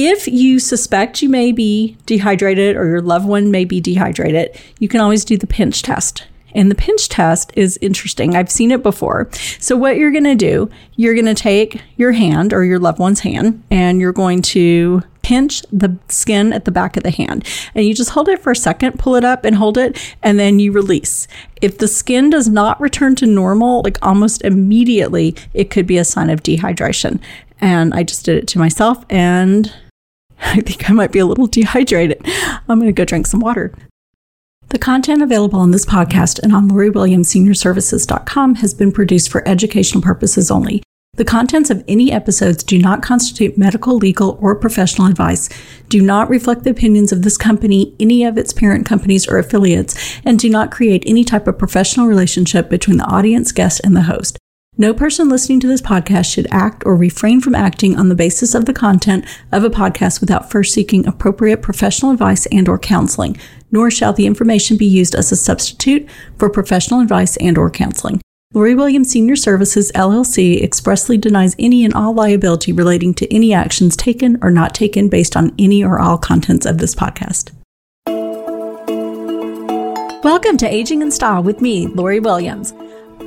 If you suspect you may be dehydrated or your loved one may be dehydrated, you can always do the pinch test. And the pinch test is interesting. I've seen it before. So, what you're going to do, you're going to take your hand or your loved one's hand and you're going to pinch the skin at the back of the hand. And you just hold it for a second, pull it up and hold it, and then you release. If the skin does not return to normal, like almost immediately, it could be a sign of dehydration. And I just did it to myself and I think I might be a little dehydrated. I'm going to go drink some water. The content available on this podcast and on LoriWilliamsSeniorServices.com has been produced for educational purposes only. The contents of any episodes do not constitute medical, legal, or professional advice, do not reflect the opinions of this company, any of its parent companies or affiliates, and do not create any type of professional relationship between the audience, guest, and the host. No person listening to this podcast should act or refrain from acting on the basis of the content of a podcast without first seeking appropriate professional advice and or counseling, nor shall the information be used as a substitute for professional advice and or counseling. Lori Williams Senior Services LLC expressly denies any and all liability relating to any actions taken or not taken based on any or all contents of this podcast. Welcome to Aging in Style with me, Lori Williams.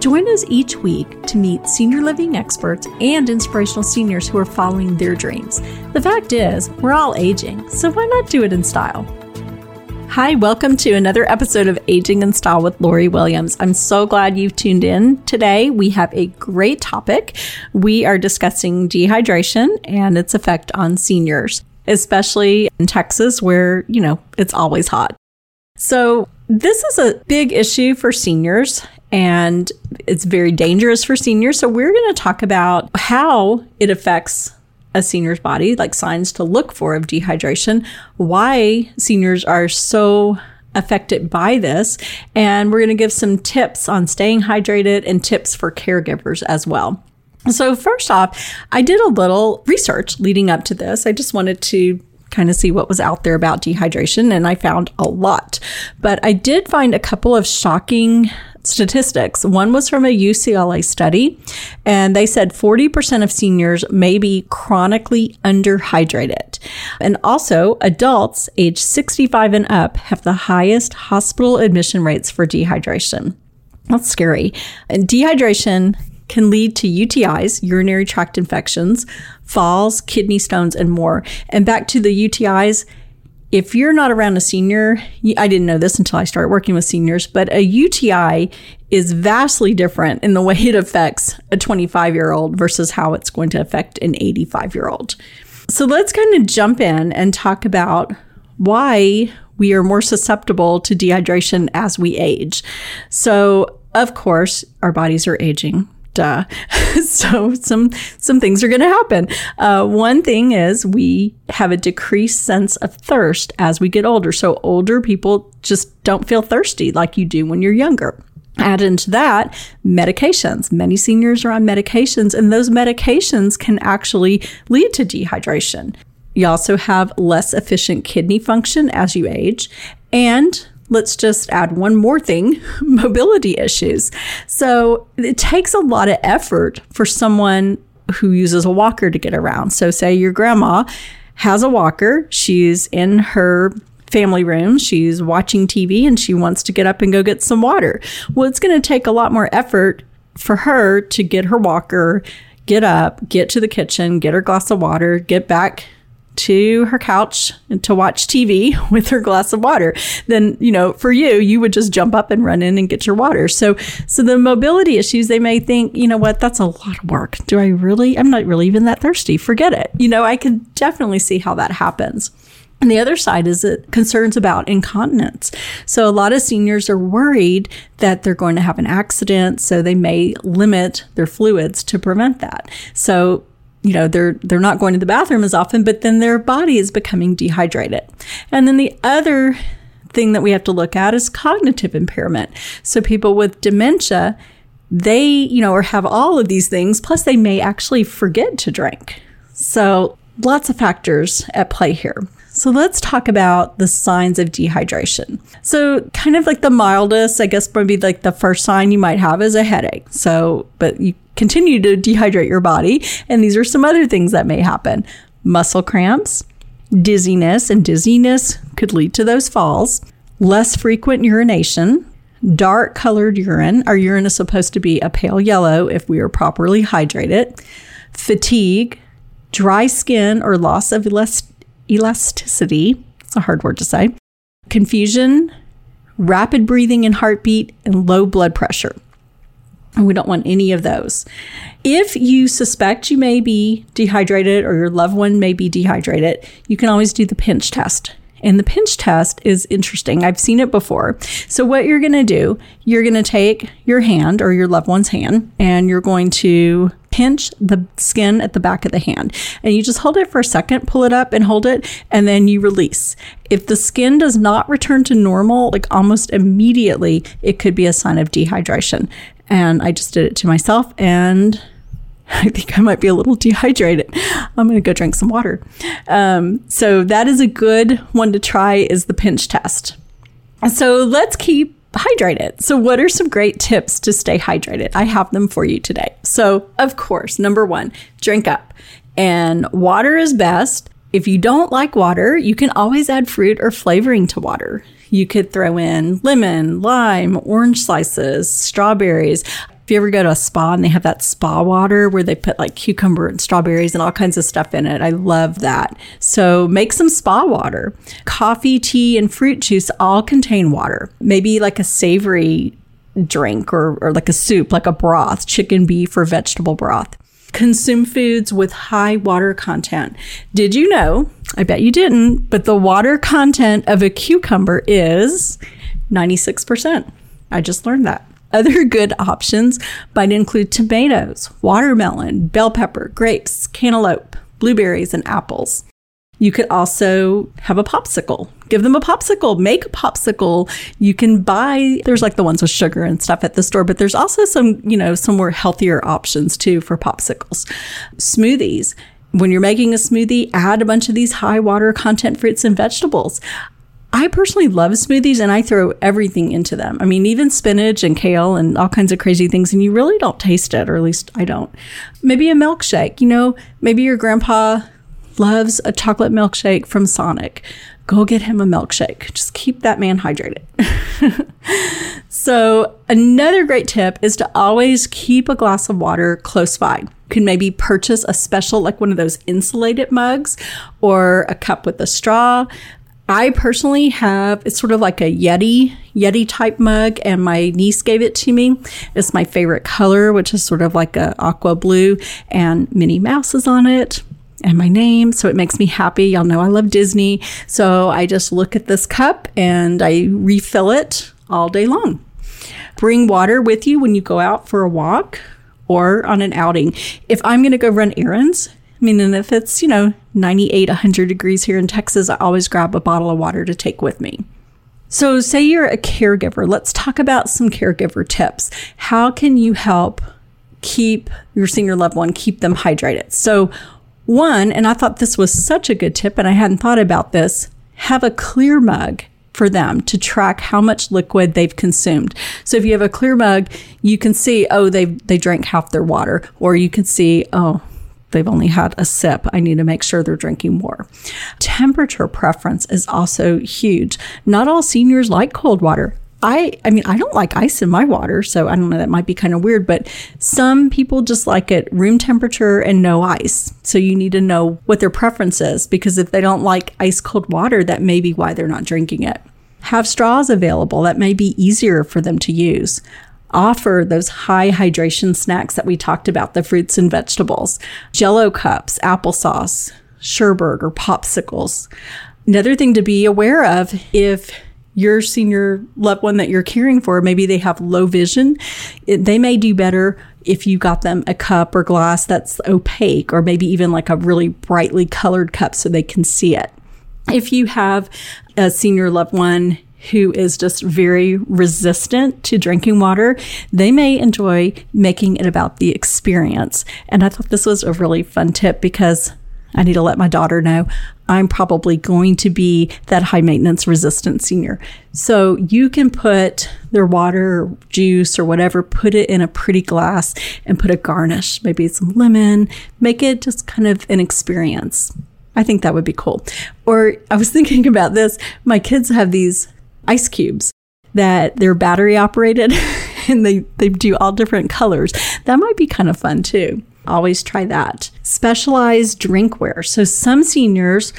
Join us each week to meet senior living experts and inspirational seniors who are following their dreams. The fact is, we're all aging, so why not do it in style? Hi, welcome to another episode of Aging in Style with Lori Williams. I'm so glad you've tuned in. Today, we have a great topic. We are discussing dehydration and its effect on seniors, especially in Texas where, you know, it's always hot. So, this is a big issue for seniors and it's very dangerous for seniors. So, we're going to talk about how it affects a senior's body, like signs to look for of dehydration, why seniors are so affected by this, and we're going to give some tips on staying hydrated and tips for caregivers as well. So, first off, I did a little research leading up to this. I just wanted to kind of see what was out there about dehydration, and I found a lot. But I did find a couple of shocking statistics. One was from a UCLA study, and they said 40% of seniors may be chronically underhydrated. And also, adults age 65 and up have the highest hospital admission rates for dehydration. That's scary. And dehydration can lead to UTIs, urinary tract infections, falls, kidney stones, and more. And back to the UTIs, if you're not around a senior, I didn't know this until I started working with seniors, but a UTI is vastly different in the way it affects a 25 year old versus how it's going to affect an 85 year old. So let's kind of jump in and talk about why we are more susceptible to dehydration as we age. So, of course, our bodies are aging duh. so some some things are going to happen. Uh, one thing is we have a decreased sense of thirst as we get older. So older people just don't feel thirsty like you do when you're younger. Add into that medications. Many seniors are on medications, and those medications can actually lead to dehydration. You also have less efficient kidney function as you age, and let's just add one more thing mobility issues. So it takes a lot of effort for someone who uses a walker to get around. So, say your grandma has a walker, she's in her family room, she's watching TV, and she wants to get up and go get some water. Well, it's going to take a lot more effort for her to get her walker, get up, get to the kitchen, get her glass of water, get back to her couch to watch TV with her glass of water. Then, you know, for you, you would just jump up and run in and get your water. So, so the mobility issues, they may think, you know what, that's a lot of work. Do I really? I'm not really even that thirsty. Forget it. You know, I can definitely see how that happens. And the other side is it concerns about incontinence. So a lot of seniors are worried that they're going to have an accident, so they may limit their fluids to prevent that. So you know they're they're not going to the bathroom as often but then their body is becoming dehydrated and then the other thing that we have to look at is cognitive impairment. So people with dementia, they, you know, or have all of these things, plus they may actually forget to drink. So lots of factors at play here. So let's talk about the signs of dehydration. So, kind of like the mildest, I guess, maybe like the first sign you might have is a headache. So, but you continue to dehydrate your body. And these are some other things that may happen muscle cramps, dizziness, and dizziness could lead to those falls, less frequent urination, dark colored urine. Our urine is supposed to be a pale yellow if we are properly hydrated, fatigue, dry skin or loss of elasticity. It's a hard word to say. Confusion, rapid breathing and heartbeat, and low blood pressure. And we don't want any of those. If you suspect you may be dehydrated or your loved one may be dehydrated, you can always do the pinch test. And the pinch test is interesting. I've seen it before. So, what you're going to do, you're going to take your hand or your loved one's hand and you're going to pinch the skin at the back of the hand. And you just hold it for a second, pull it up and hold it, and then you release. If the skin does not return to normal, like almost immediately, it could be a sign of dehydration. And I just did it to myself and I think I might be a little dehydrated. I'm going to go drink some water. Um, so that is a good one to try is the pinch test. So let's keep hydrated. So what are some great tips to stay hydrated? I have them for you today. So of course, number one, drink up. And water is best. If you don't like water, you can always add fruit or flavoring to water. You could throw in lemon, lime, orange slices, strawberries. If you ever go to a spa and they have that spa water where they put like cucumber and strawberries and all kinds of stuff in it, I love that. So make some spa water. Coffee, tea, and fruit juice all contain water. Maybe like a savory drink or, or like a soup, like a broth, chicken, beef, or vegetable broth. Consume foods with high water content. Did you know? I bet you didn't, but the water content of a cucumber is 96%. I just learned that. Other good options might include tomatoes, watermelon, bell pepper, grapes, cantaloupe, blueberries, and apples. You could also have a popsicle. Give them a popsicle. Make a popsicle. You can buy, there's like the ones with sugar and stuff at the store, but there's also some, you know, some more healthier options too for popsicles. Smoothies. When you're making a smoothie, add a bunch of these high water content fruits and vegetables. I personally love smoothies and I throw everything into them. I mean, even spinach and kale and all kinds of crazy things, and you really don't taste it, or at least I don't. Maybe a milkshake. You know, maybe your grandpa loves a chocolate milkshake from Sonic. Go get him a milkshake. Just keep that man hydrated. so, another great tip is to always keep a glass of water close by. You can maybe purchase a special, like one of those insulated mugs or a cup with a straw. I personally have it's sort of like a Yeti Yeti type mug, and my niece gave it to me. It's my favorite color, which is sort of like a aqua blue, and Minnie Mouse is on it and my name. So it makes me happy. Y'all know I love Disney. So I just look at this cup and I refill it all day long. Bring water with you when you go out for a walk or on an outing. If I'm going to go run errands, I mean, and if it's, you know, 98, 100 degrees here in Texas, I always grab a bottle of water to take with me. So, say you're a caregiver. Let's talk about some caregiver tips. How can you help keep your senior loved one, keep them hydrated? So, one, and I thought this was such a good tip, and I hadn't thought about this have a clear mug for them to track how much liquid they've consumed. So if you have a clear mug, you can see, oh, they they drank half their water, or you can see, oh, they've only had a sip. I need to make sure they're drinking more. Temperature preference is also huge. Not all seniors like cold water. I I mean I don't like ice in my water, so I don't know that might be kind of weird, but some people just like it room temperature and no ice. So you need to know what their preference is because if they don't like ice cold water, that may be why they're not drinking it. Have straws available. That may be easier for them to use offer those high hydration snacks that we talked about the fruits and vegetables, jello cups, applesauce, sherbet, or popsicles. Another thing to be aware of if your senior loved one that you're caring for, maybe they have low vision, it, they may do better if you got them a cup or glass that's opaque, or maybe even like a really brightly colored cup so they can see it. If you have a senior loved one who is just very resistant to drinking water, they may enjoy making it about the experience. And I thought this was a really fun tip because I need to let my daughter know I'm probably going to be that high maintenance resistant senior. So you can put their water, or juice, or whatever, put it in a pretty glass and put a garnish, maybe some lemon, make it just kind of an experience. I think that would be cool. Or I was thinking about this. My kids have these ice cubes that they're battery operated and they, they do all different colors. That might be kind of fun too. Always try that. Specialized drinkware. So some seniors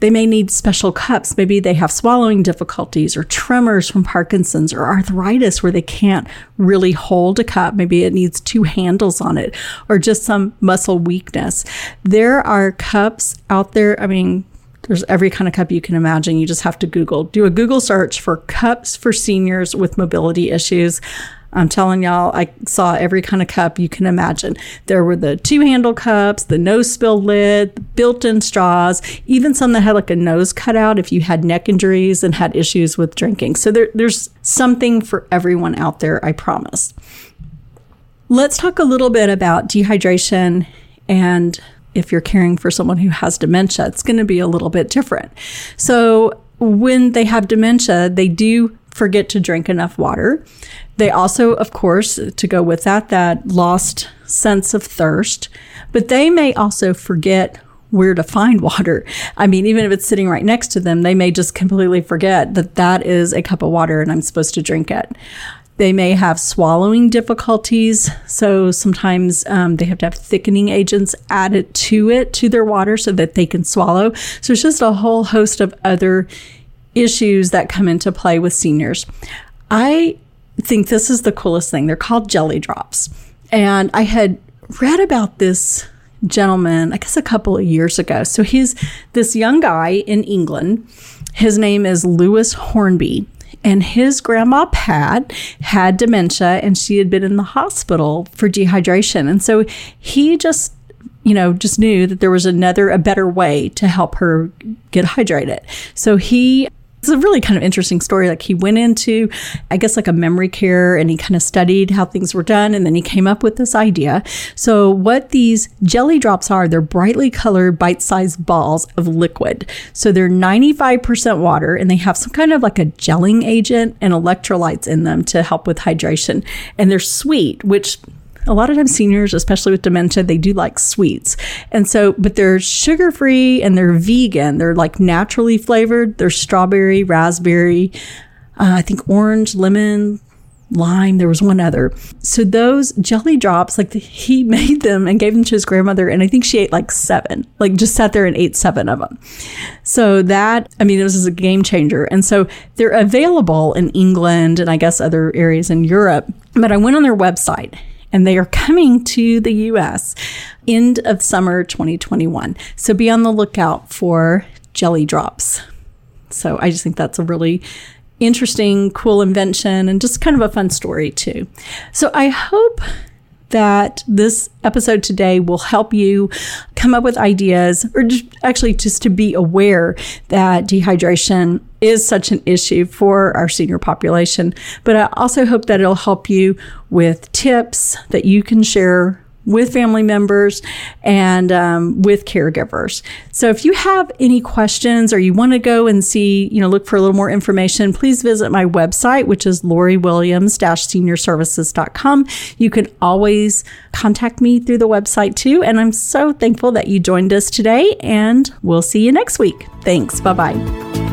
they may need special cups. Maybe they have swallowing difficulties or tremors from Parkinson's or arthritis where they can't really hold a cup. Maybe it needs two handles on it or just some muscle weakness. There are cups out there. I mean, there's every kind of cup you can imagine. You just have to Google, do a Google search for cups for seniors with mobility issues. I'm telling y'all, I saw every kind of cup you can imagine. There were the two handle cups, the no spill lid, built in straws, even some that had like a nose cutout if you had neck injuries and had issues with drinking. So there, there's something for everyone out there, I promise. Let's talk a little bit about dehydration and if you're caring for someone who has dementia, it's going to be a little bit different. So, when they have dementia, they do forget to drink enough water. They also, of course, to go with that, that lost sense of thirst, but they may also forget where to find water. I mean, even if it's sitting right next to them, they may just completely forget that that is a cup of water and I'm supposed to drink it. They may have swallowing difficulties. So sometimes um, they have to have thickening agents added to it, to their water, so that they can swallow. So it's just a whole host of other issues that come into play with seniors. I think this is the coolest thing. They're called jelly drops. And I had read about this gentleman, I guess a couple of years ago. So he's this young guy in England. His name is Lewis Hornby. And his grandma Pat had dementia and she had been in the hospital for dehydration. And so he just you know, just knew that there was another, a better way to help her get hydrated. So he it's a really kind of interesting story. Like he went into, I guess, like a memory care and he kind of studied how things were done. And then he came up with this idea. So, what these jelly drops are, they're brightly colored, bite sized balls of liquid. So, they're 95% water and they have some kind of like a gelling agent and electrolytes in them to help with hydration. And they're sweet, which a lot of times seniors, especially with dementia, they do like sweets. And so, but they're sugar free and they're vegan. They're like naturally flavored. They're strawberry, raspberry, uh, I think orange, lemon, lime. There was one other. So those jelly drops, like the, he made them and gave them to his grandmother. And I think she ate like seven, like just sat there and ate seven of them. So that, I mean, this is a game changer. And so they're available in England and I guess other areas in Europe. But I went on their website and they are coming to the US end of summer 2021. So be on the lookout for jelly drops. So I just think that's a really interesting, cool invention and just kind of a fun story too. So I hope that this episode today will help you come up with ideas or just actually just to be aware that dehydration is such an issue for our senior population. But I also hope that it'll help you with tips that you can share with family members and um, with caregivers. So if you have any questions or you want to go and see, you know, look for a little more information, please visit my website, which is loriwilliams-seniorservices.com. You can always contact me through the website too. And I'm so thankful that you joined us today and we'll see you next week. Thanks. Bye bye.